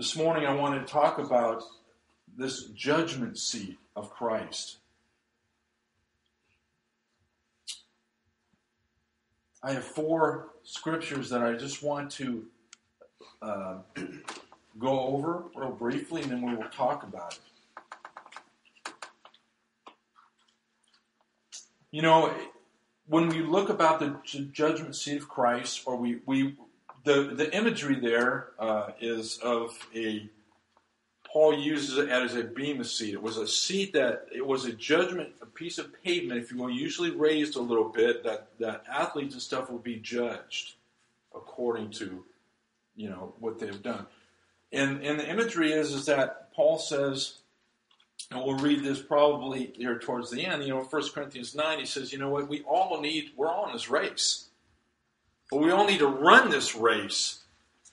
This morning I want to talk about this judgment seat of Christ. I have four scriptures that I just want to uh, go over real briefly, and then we will talk about it. You know, when we look about the judgment seat of Christ, or we, we the, the imagery there uh, is of a Paul uses it as a bema seat. It was a seat that it was a judgment, a piece of pavement, if you will, usually raised a little bit, that, that athletes and stuff would be judged according to, you know, what they've done. And and the imagery is is that Paul says, and we'll read this probably here towards the end, you know, 1 Corinthians 9, he says, you know what, we all need, we're all in this race. But we all need to run this race.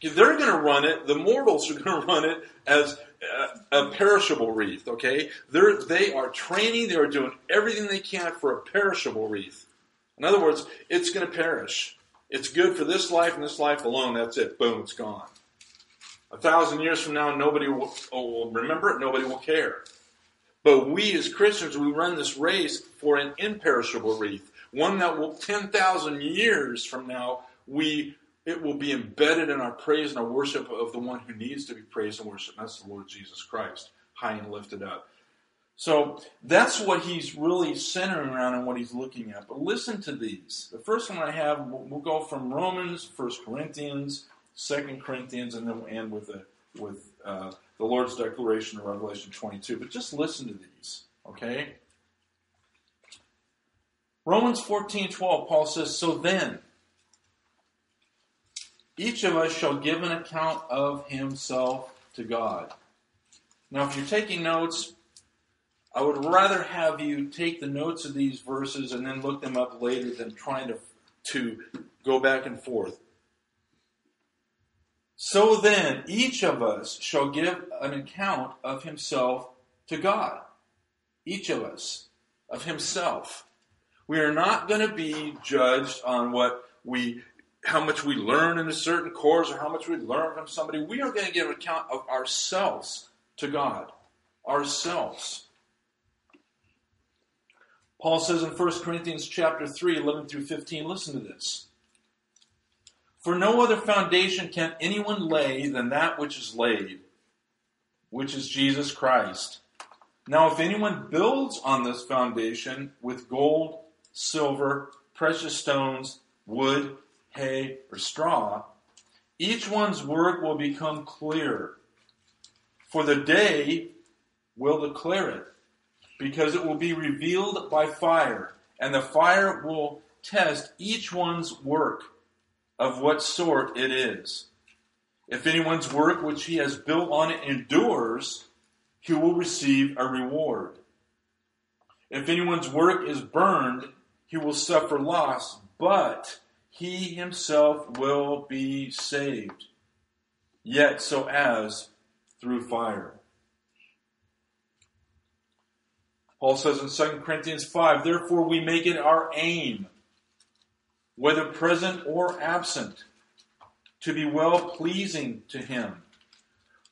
They're going to run it, the mortals are going to run it as a, perishable wreath, okay? They're, they are training, they are doing everything they can for a perishable wreath. In other words, it's going to perish. It's good for this life and this life alone. That's it. Boom, it's gone. A thousand years from now, nobody will, oh, will remember it, nobody will care. But we as Christians, we run this race for an imperishable wreath. One that will, 10,000 years from now, we it will be embedded in our praise and our worship of the one who needs to be praised and worshiped. That's the Lord Jesus Christ, high and lifted up. So that's what he's really centering around and what he's looking at. But listen to these. The first one I have, we'll go from Romans, First Corinthians, Second Corinthians, and then we'll end with the, with uh, the Lord's declaration in Revelation 22. But just listen to these, okay? Romans 14, 12, Paul says, So then, each of us shall give an account of himself to God. Now, if you're taking notes, I would rather have you take the notes of these verses and then look them up later than trying to, to go back and forth. So then, each of us shall give an account of himself to God. Each of us, of himself. We are not going to be judged on what we how much we learn in a certain course or how much we learn from somebody. We are going to give account of ourselves to God. Ourselves. Paul says in 1 Corinthians chapter 3, 11 through 15, listen to this. For no other foundation can anyone lay than that which is laid, which is Jesus Christ. Now, if anyone builds on this foundation with gold, silver, precious stones, wood, hay, or straw, each one's work will become clear. For the day will declare it, because it will be revealed by fire, and the fire will test each one's work of what sort it is. If anyone's work which he has built on it endures, he will receive a reward. If anyone's work is burned, he will suffer loss, but he himself will be saved, yet so as through fire. Paul says in 2 Corinthians 5, Therefore we make it our aim, whether present or absent, to be well pleasing to him.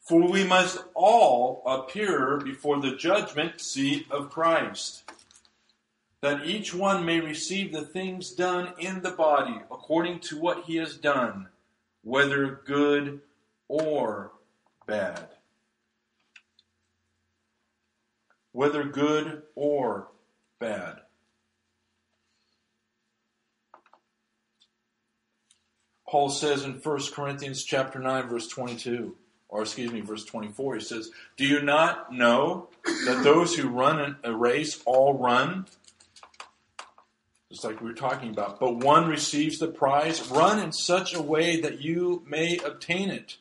For we must all appear before the judgment seat of Christ that each one may receive the things done in the body according to what he has done, whether good or bad. Whether good or bad. Paul says in 1 Corinthians chapter 9 verse 22 or excuse me verse 24 he says do you not know that those who run a race all run like we were talking about. But one receives the prize. Run in such a way that you may obtain it.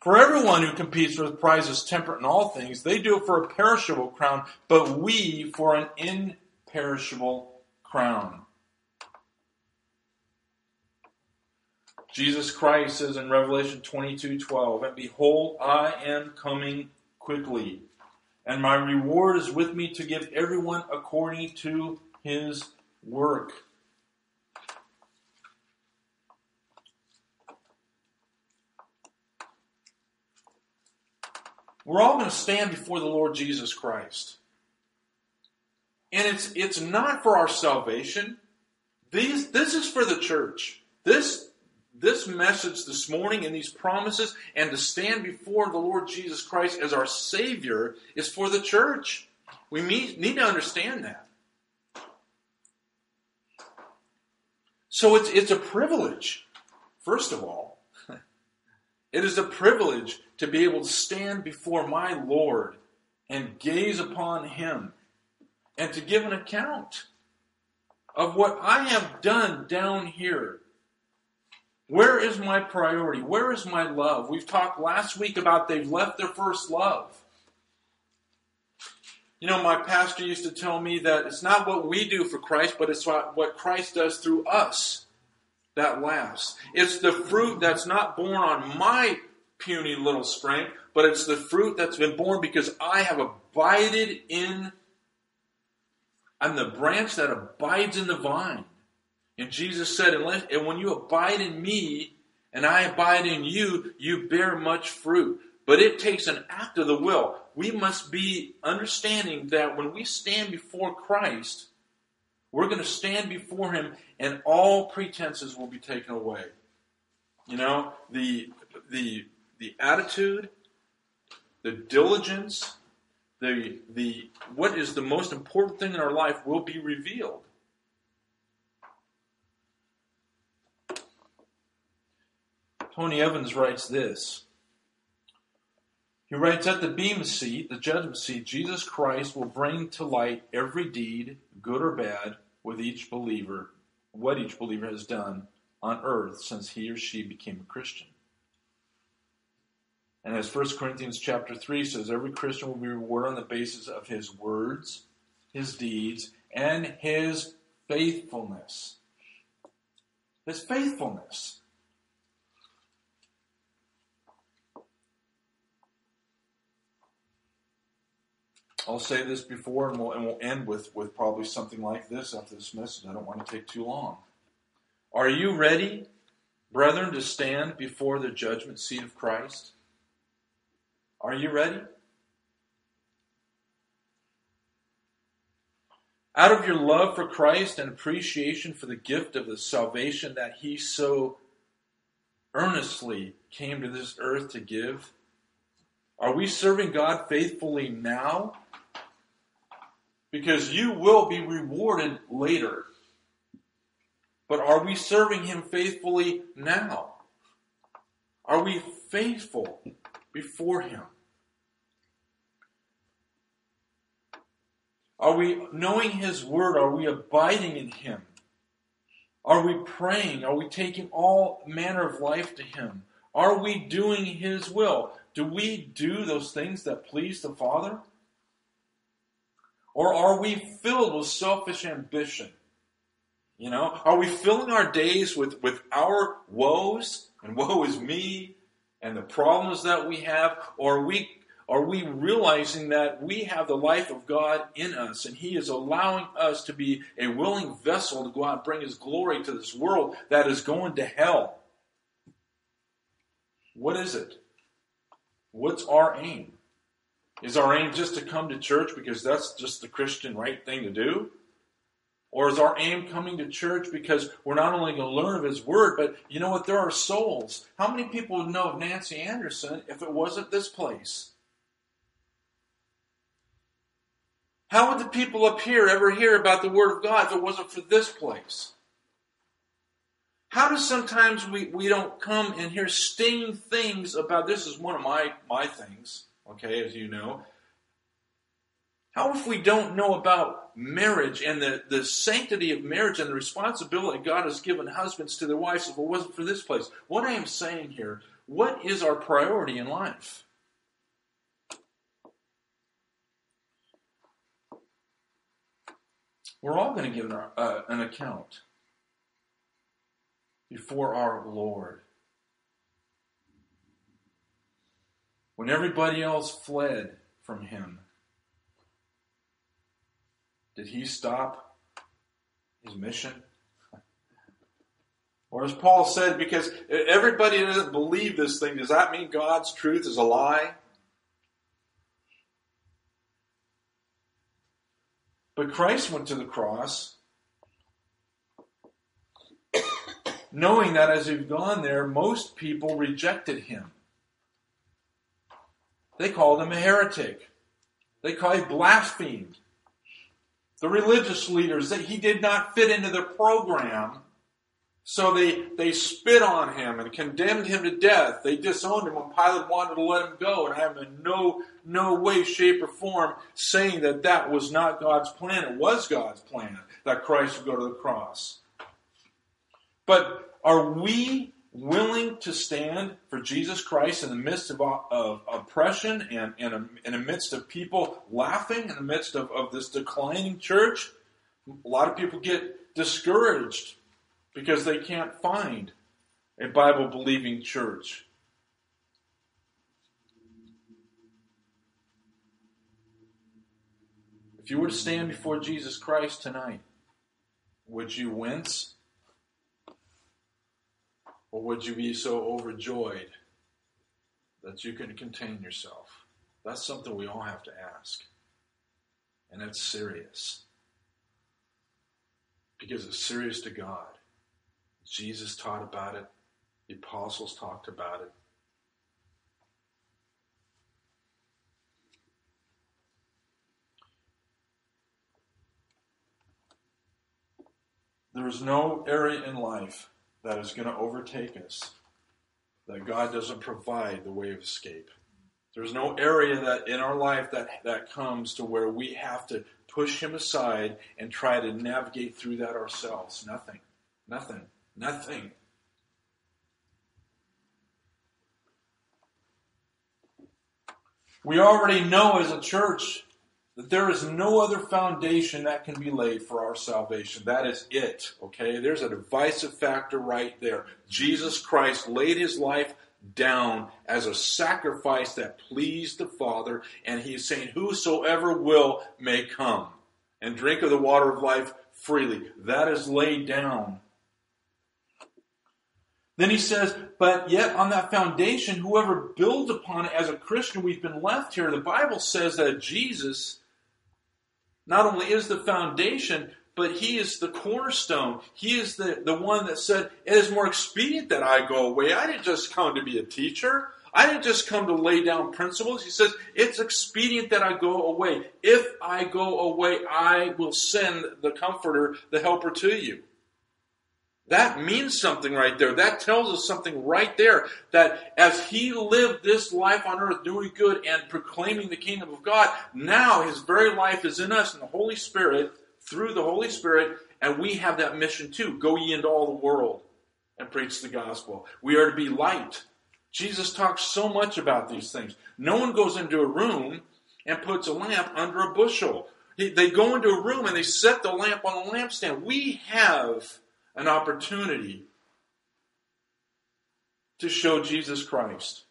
For everyone who competes for the prize is temperate in all things. They do it for a perishable crown, but we for an imperishable crown. Jesus Christ says in Revelation 22 12, And behold, I am coming quickly and my reward is with me to give everyone according to his work. We're all going to stand before the Lord Jesus Christ. And it's, it's not for our salvation. These, this is for the church. This, this message this morning and these promises and to stand before the Lord Jesus Christ as our Savior is for the church. We need, to understand that. So it's, it's a privilege, first of all. It is a privilege to be able to stand before my Lord and gaze upon Him and to give an account of what I have done down here. Where is my priority? Where is my love? We've talked last week about they've left their first love. You know, my pastor used to tell me that it's not what we do for Christ, but it's what Christ does through us that lasts. It's the fruit that's not born on my puny little strength, but it's the fruit that's been born because I have abided in, I'm the branch that abides in the vine. And Jesus said, and when you abide in me and I abide in you, you bear much fruit. But it takes an act of the will. We must be understanding that when we stand before Christ, we're going to stand before Him and all pretenses will be taken away. You know, the, the, the attitude, the diligence, the, the, what is the most important thing in our life will be revealed. Tony Evans writes this. He writes, At the Bema seat, the judgment seat, Jesus Christ will bring to light every deed, good or bad, with each believer, what each believer has done on earth since he or she became a Christian. And as 1 Corinthians chapter 3 says, every Christian will be rewarded on the basis of his words, his deeds, and his faithfulness. His faithfulness. I'll say this before, and we'll, and we'll end with, with probably something like this after this message. I don't want to take too long. Are you ready, brethren, to stand before the judgment seat of Christ? Are you ready? Out of your love for Christ and appreciation for the gift of the salvation that He so earnestly came to this earth to give, are we serving God faithfully now because you will be rewarded later. But are we serving Him faithfully now? Are we faithful before Him? Are we knowing His Word? Are we abiding in Him? Are we praying? Are we taking all manner of life to Him? Are we doing His will? Do we do those things that please the Father? Or are we filled with selfish ambition? You know, are we filling our days with, with our woes and woe is me and the problems that we have? Or are we, are we realizing that we have the life of God in us and He is allowing us to be a willing vessel to go out and bring His glory to this world that is going to hell? What is it? What's our aim? Is our aim just to come to church because that's just the Christian right thing to do? Or is our aim coming to church because we're not only going to learn of His Word, but you know what? There are souls. How many people would know of Nancy Anderson if it wasn't this place? How would the people up here ever hear about the Word of God if it wasn't for this place? How does sometimes we, we don't come and hear sting things about this is one of my, my things okay, as you know. How if we don't know about marriage and the, the sanctity of marriage and the responsibility God has given husbands to their wives if it wasn't for this place? What I am saying here, what is our priority in life? We're all going to give an, uh, an account before our Lord. when everybody else fled from him, did he stop his mission? Or as Paul said, because everybody doesn't believe this thing, does that mean God's truth is a lie? But Christ went to the cross knowing that as he'd gone there, most people rejected him. They called him a heretic. They called him blasphemed. The religious leaders, that he did not fit into their program, so they, they spit on him and condemned him to death. They disowned him when Pilate wanted to let him go and have him in no, no way, shape, or form saying that that was not God's plan. It was God's plan that Christ would go to the cross. But are we willing to stand for Jesus Christ in the midst of, of oppression and, and um, in the midst of people laughing, in the midst of, of this declining church? A lot of people get discouraged because they can't find a Bible believing church. If you were to stand before Jesus Christ tonight, would you wince? Or would you be so overjoyed that you can contain yourself? That's something we all have to ask. And it's serious. Because it's serious to God. Jesus taught about it, the apostles talked about it. There is no area in life that is going to overtake us that God doesn't provide the way of escape. There's no area that in our life that, that comes to where we have to push him aside and try to navigate through that ourselves. Nothing. Nothing. Nothing. We already know as a church that there is no other foundation that can be laid for our salvation. That is it. Okay? There's a divisive factor right there. Jesus Christ laid his life down as a sacrifice that pleased the Father, and he's saying, Whosoever will may come and drink of the water of life freely. That is laid down. Then he says, but yet on that foundation, whoever builds upon it as a Christian, we've been left here. The Bible says that Jesus not only is the foundation, but he is the cornerstone. He is the, the one that said, It is more expedient that I go away. I didn't just come to be a teacher. I didn't just come to lay down principles. He says, It's expedient that I go away. If I go away, I will send the comforter, the helper to you. That means something right there. That tells us something right there. That as he lived this life on earth doing good and proclaiming the kingdom of God, now his very life is in us in the Holy Spirit, through the Holy Spirit, and we have that mission too. Go ye into all the world and preach the gospel. We are to be light. Jesus talks so much about these things. No one goes into a room and puts a lamp under a bushel. They go into a room and they set the lamp on a lampstand. We have an opportunity to show Jesus Christ.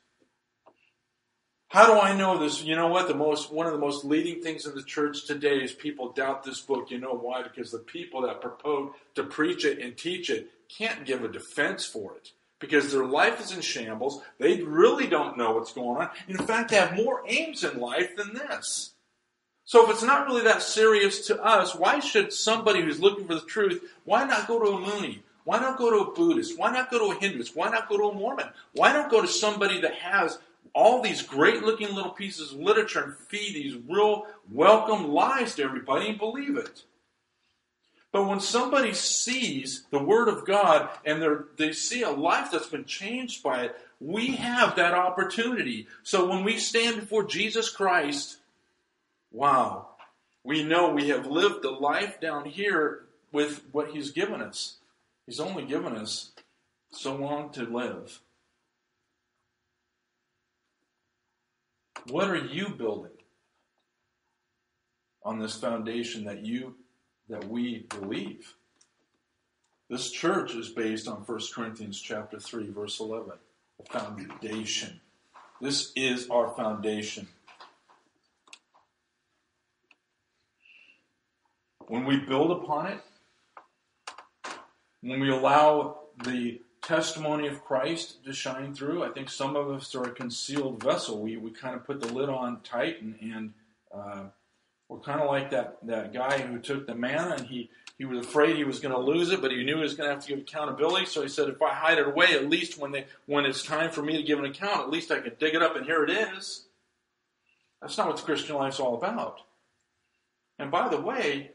How do I know this? You know what? The most one of the most leading things in the church today is people doubt this book. You know why? Because the people that propose to preach it and teach it can't give a defense for it. Because their life is in shambles. They really don't know what's going on. In fact, they have more aims in life than this. So if it's not really that serious to us, why should somebody who's looking for the truth, why not go to a Moonie? Why not go to a Buddhist? Why not go to a Hinduist? Why not go to a Mormon? Why not go to somebody that has all these great looking little pieces of literature and feed these real welcome lies to everybody and believe it? But when somebody sees the Word of God and they see a life that's been changed by it, we have that opportunity. So when we stand before Jesus Christ, Wow. We know we have lived the life down here with what He's given us. He's only given us so long to live. What are you building on this foundation that you that we believe? This church is based on 1 Corinthians chapter 3 verse 11. The foundation. This is our foundation. When we build upon it, when we allow the testimony of Christ to shine through, I think some of us are a concealed vessel. We, we kind of put the lid on tight and, and uh, We're kind of like that, that guy who took the manna and he, he was afraid he was going to lose it, but he knew he was going to have to give accountability. So he said, if I hide it away, at least when they when it's time for me to give an account, at least I can dig it up and here it is. That's not what the Christian life's all about. And by the way,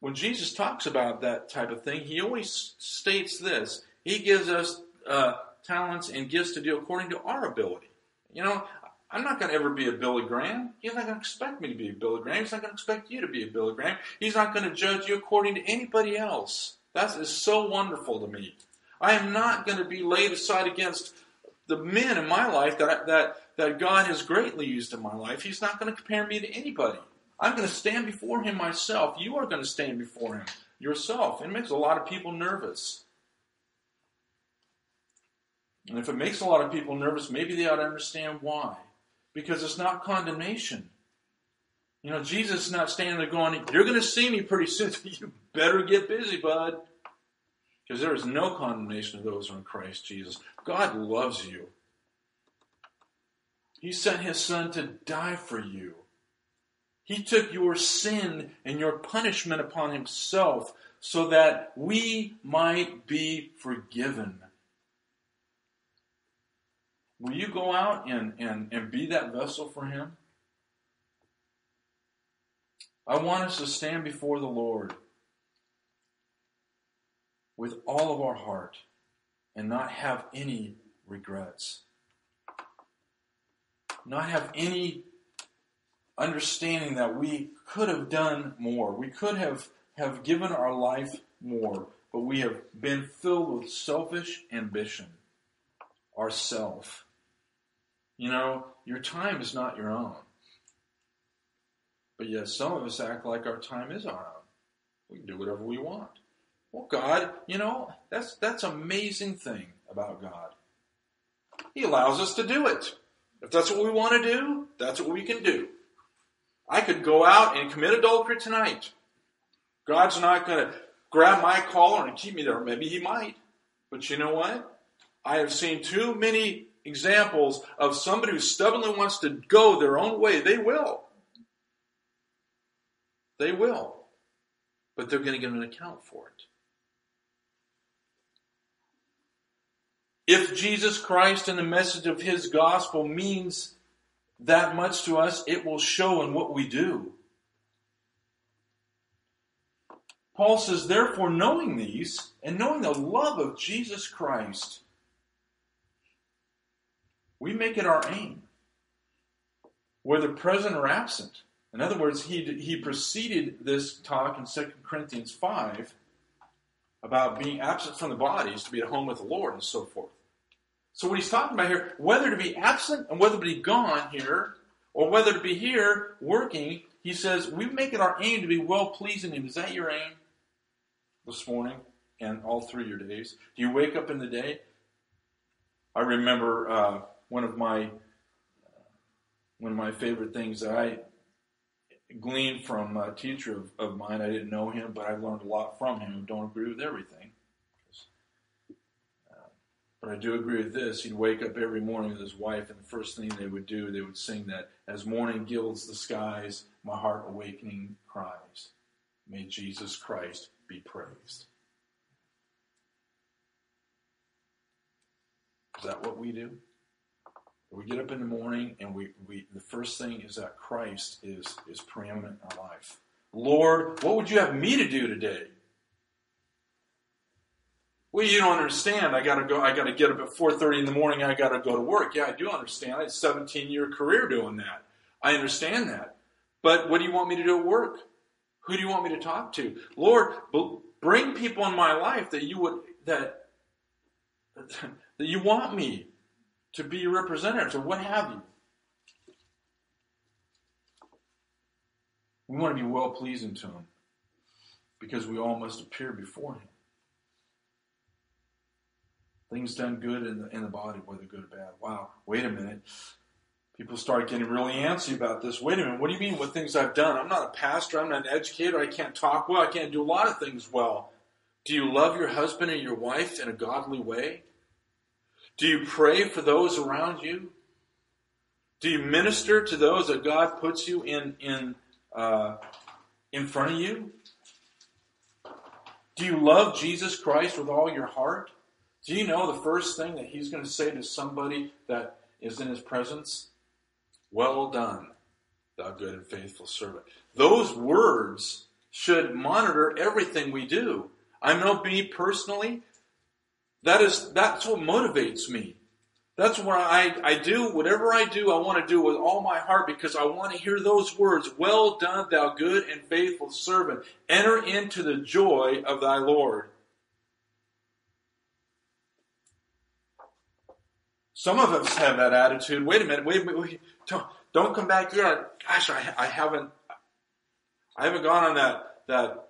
when Jesus talks about that type of thing, he always states this. He gives us uh, talents and gifts to do according to our ability. You know, I'm not going to ever be a Billy Graham. He's not going to expect me to be a Billy Graham. He's not going to expect you to be a Billy Graham. He's not going to judge you according to anybody else. That is so wonderful to me. I am not going to be laid aside against the men in my life that, that, that God has greatly used in my life. He's not going to compare me to anybody. I'm going to stand before Him myself. You are going to stand before Him yourself. It makes a lot of people nervous. And if it makes a lot of people nervous, maybe they ought to understand why because it's not condemnation. You know, Jesus is not standing there going, You're going to see me pretty soon, you better get busy, bud. Because there is no condemnation of those who are in Christ Jesus. God loves you. He sent his son to die for you. He took your sin and your punishment upon himself so that we might be forgiven. Will you go out and, and, and be that vessel for Him? I want us to stand before the Lord with all of our heart and not have any regrets. Not have any understanding that we could have done more. We could have, have given our life more, but we have been filled with selfish ambition, ourself. You know, your time is not your own. But yet some of us act like our time is our own. We can do whatever we want. Well, God, you know, that's that's amazing thing about God. He allows us to do it. If that's what we want to do, that's what we can do. I could go out and commit adultery tonight. God's not going to grab my collar and keep me there. Maybe he might. But you know what? I have seen too many examples of somebody who stubbornly wants to go their own way. They will. They will. But they're going to give an account for it. If Jesus Christ and the message of his gospel means that much to us, it will show in what we do. Paul says, therefore, knowing these and knowing the love of Jesus Christ, we make it our aim, whether present or absent. In other words, he, he preceded this talk in 2 Corinthians 5 about being absent from the bodies to be at home with the Lord and so forth. So what he's talking about here, whether to be absent and whether to be gone here, or whether to be here working, he says, we make it our aim to be well pleasing him. Is that your aim this morning and all through your days? Do you wake up in the day? I remember uh, one of my one of my favorite things that I gleaned from a teacher of, of mine. I didn't know him, but I learned a lot from him. Don't agree with everything, but I do agree with this. He'd wake up every morning with his wife, and the first thing they would do, they would sing that as morning gilds the skies, my heart awakening cries, may Jesus Christ be praised. Is that what we do? We get up in the morning and we, we the first thing is that Christ is, is preeminent in our life. Lord, what would you have me to do today? Well, you don't understand. I gotta go. I gotta get up at four thirty in the morning. I gotta go to work. Yeah, I do understand. I had a seventeen year career doing that. I understand that. But what do you want me to do at work? Who do you want me to talk to? Lord, bring people in my life that you would that that you want me to be your representatives or what have you. We want to be well pleasing to Him because we all must appear before Him. Things done good in the, in the body, whether good or bad. Wow, wait a minute. People start getting really antsy about this. Wait a minute, what do you mean what things I've done? I'm not a pastor, I'm not an educator, I can't talk well, I can't do a lot of things well. Do you love your husband and your wife in a godly way? Do you pray for those around you? Do you minister to those that God puts you in, in uh, in front of you? Do you love Jesus Christ with all your heart? Do you know the first thing that he's going to say to somebody that is in his presence? Well done, thou good and faithful servant. Those words should monitor everything we do. I know me personally, that is that's what motivates me. That's what I, I do. Whatever I do, I want to do with all my heart because I want to hear those words. Well done, thou good and faithful servant. Enter into the joy of thy Lord. Some of us have that attitude. Wait a minute. Wait minute. Wait, don't, don't come back yet. Gosh, I, I haven't. I haven't gone on that that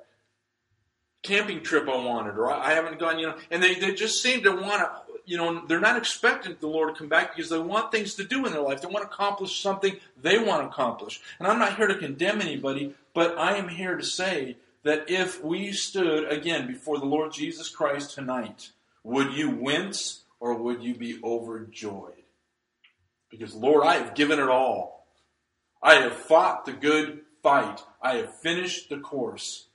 camping trip I wanted, or I haven't gone. You know, and they, they just seem to want to you know, they're not expecting the Lord to come back because they want things to do in their life. They want to accomplish something they want to accomplish. And I'm not here to condemn anybody, but I am here to say that if we stood again before the Lord Jesus Christ tonight, would you wince or would you be overjoyed? Because, Lord, I have given it all. I have fought the good fight. I have finished the course.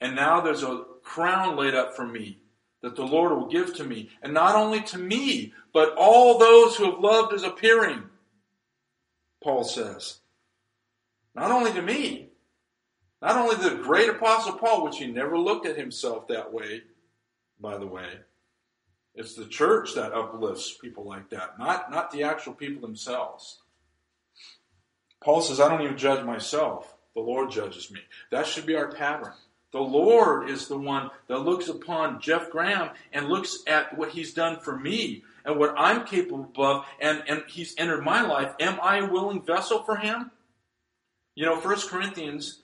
And now there's a crown laid up for me that the Lord will give to me, and not only to me, but all those who have loved his appearing, Paul says. Not only to me, not only the great apostle Paul, which he never looked at himself that way, by the way. It's the church that uplifts people like that, not, not the actual people themselves. Paul says, I don't even judge myself. The Lord judges me. That should be our pattern. The Lord is the one that looks upon Jeff Graham and looks at what he's done for me and what I'm capable of, and, and he's entered my life. Am I a willing vessel for him? You know, First Corinthians,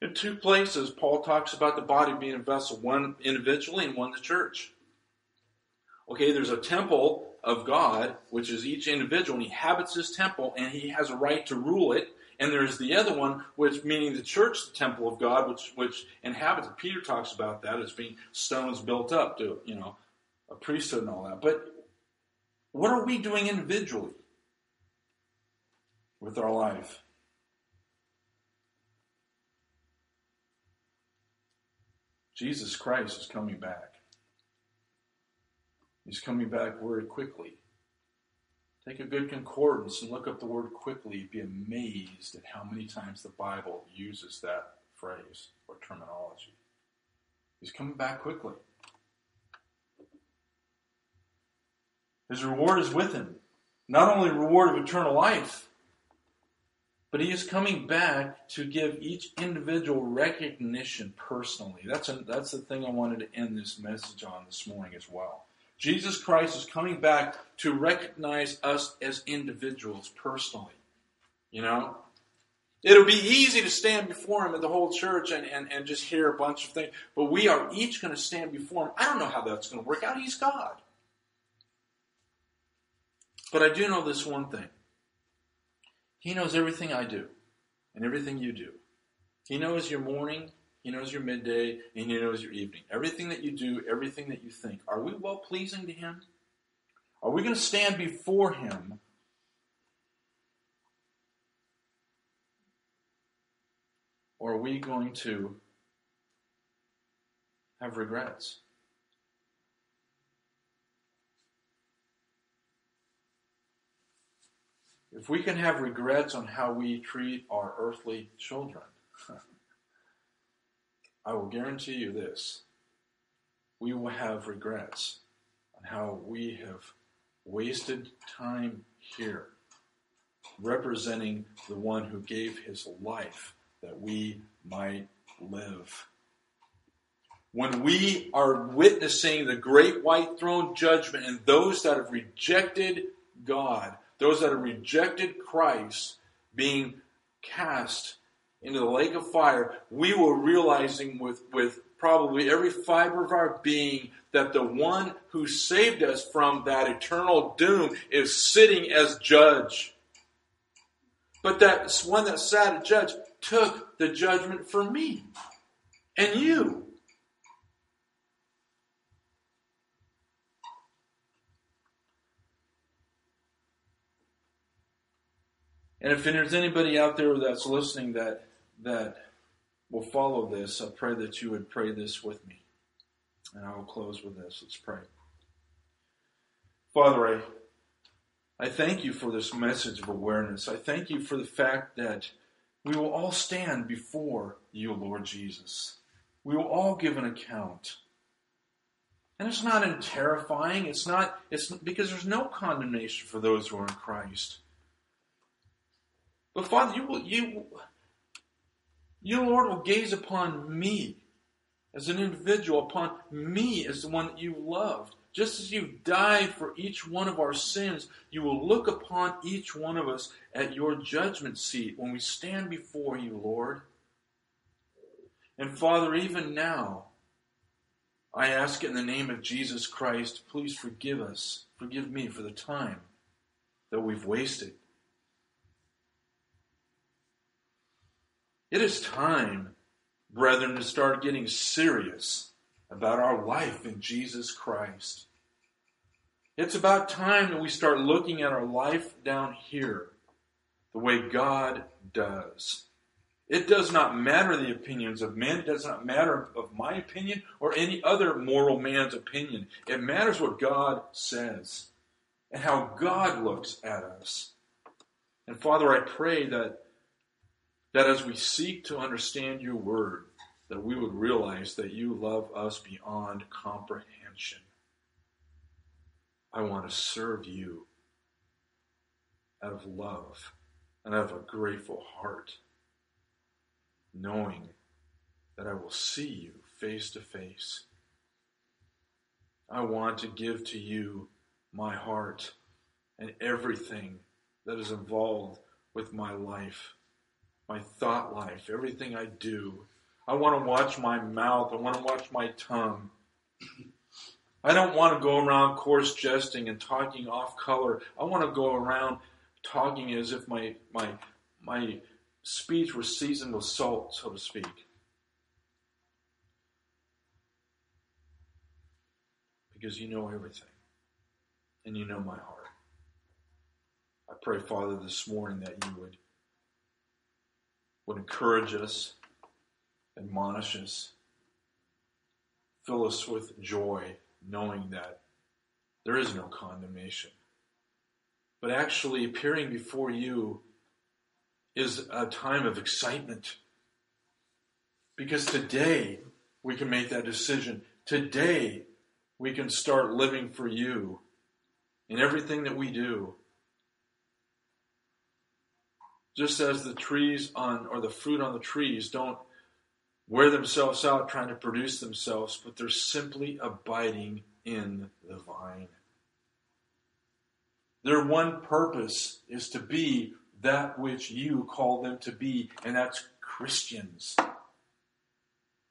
in two places, Paul talks about the body being a vessel, one individually and one the church. Okay, there's a temple of God, which is each individual, and he habits his temple, and he has a right to rule it and there's the other one, which meaning the church, the temple of God, which which inhabits. Peter talks about that as being stones built up to you know a priesthood and all that. But what are we doing individually with our life? Jesus Christ is coming back. He's coming back very quickly. Take a good concordance and look up the word quickly. Be amazed at how many times the Bible uses that phrase or terminology. He's coming back quickly. His reward is with him. Not only reward of eternal life, but he is coming back to give each individual recognition personally. That's, a, that's the thing I wanted to end this message on this morning as well. Jesus Christ is coming back to recognize us as individuals personally. You know? It'll be easy to stand before him and the whole church and, and, and just hear a bunch of things, but we are each going to stand before him. I don't know how that's going to work out. He's God. But I do know this one thing He knows everything I do and everything you do. He knows your morning, he knows your midday and He knows your evening. Everything that you do, everything that you think. Are we well pleasing to Him? Are we going to stand before Him or are we going to have regrets? If we can have regrets on how we treat our earthly children, I will guarantee you this we will have regrets on how we have wasted time here representing the one who gave his life that we might live. When we are witnessing the great white throne judgment and those that have rejected God, those that have rejected Christ being cast into the lake of fire, we were realizing with, with probably every fiber of our being that the one who saved us from that eternal doom is sitting as judge. But that one that sat as judge took the judgment for me and you. And if there's anybody out there that's listening that that will follow this, I pray that you would pray this with me. And I will close with this. Let's pray. Father, I, I thank you for this message of awareness. I thank you for the fact that we will all stand before you, Lord Jesus. We will all give an account. And it's not in terrifying. It's not, it's because there's no condemnation for those who are in Christ. But Father, you will, you, you, Lord, will gaze upon me as an individual, upon me as the one that you loved. Just as you died for each one of our sins, you will look upon each one of us at your judgment seat when we stand before you, Lord. And Father, even now, I ask in the name of Jesus Christ, please forgive us, forgive me for the time that we've wasted. It is time, brethren, to start getting serious about our life in Jesus Christ. It's about time that we start looking at our life down here the way God does. It does not matter the opinions of men. It does not matter of my opinion or any other moral man's opinion. It matters what God says and how God looks at us. And Father, I pray that, that as we seek to understand your word, that we would realize that you love us beyond comprehension. I want to serve you out of love and out of a grateful heart knowing that I will see you face to face. I want to give to you my heart and everything that is involved with my life, my thought life, everything I do. I want to watch my mouth. I want to watch my tongue. I don't want to go around coarse jesting and talking off color. I want to go around talking as if my my my speech was seasoned with salt, so to speak. Because you know everything. And you know my heart. I pray, Father, this morning that you would, would encourage us, admonish us, fill us with joy, knowing that there is no condemnation. But actually appearing before you is a time of excitement. Because today we can make that decision. Today we can start living for you in everything that we do. Just as the trees on, or the fruit on the trees don't wear themselves out trying to produce themselves, but they're simply abiding in the vine. Their one purpose is to be that which you call them to be, and that's Christians,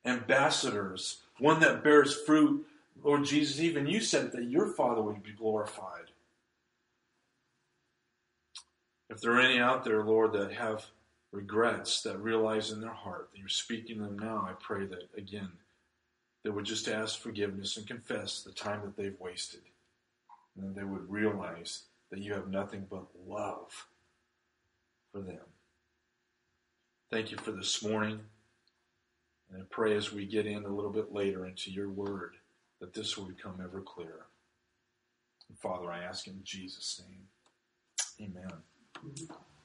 ambassadors, one that bears fruit. Lord Jesus, even you said that your Father would be glorified. If there are any out there, Lord, that have regrets, that realize in their heart that you're speaking to them now, I pray that, again, they would just ask forgiveness and confess the time that they've wasted. And that they would realize that you have nothing but love for them. Thank you for this morning. And I pray as we get in a little bit later into your word that this will become ever clearer. And Father, I ask in Jesus' name. Amen. Mm-hmm.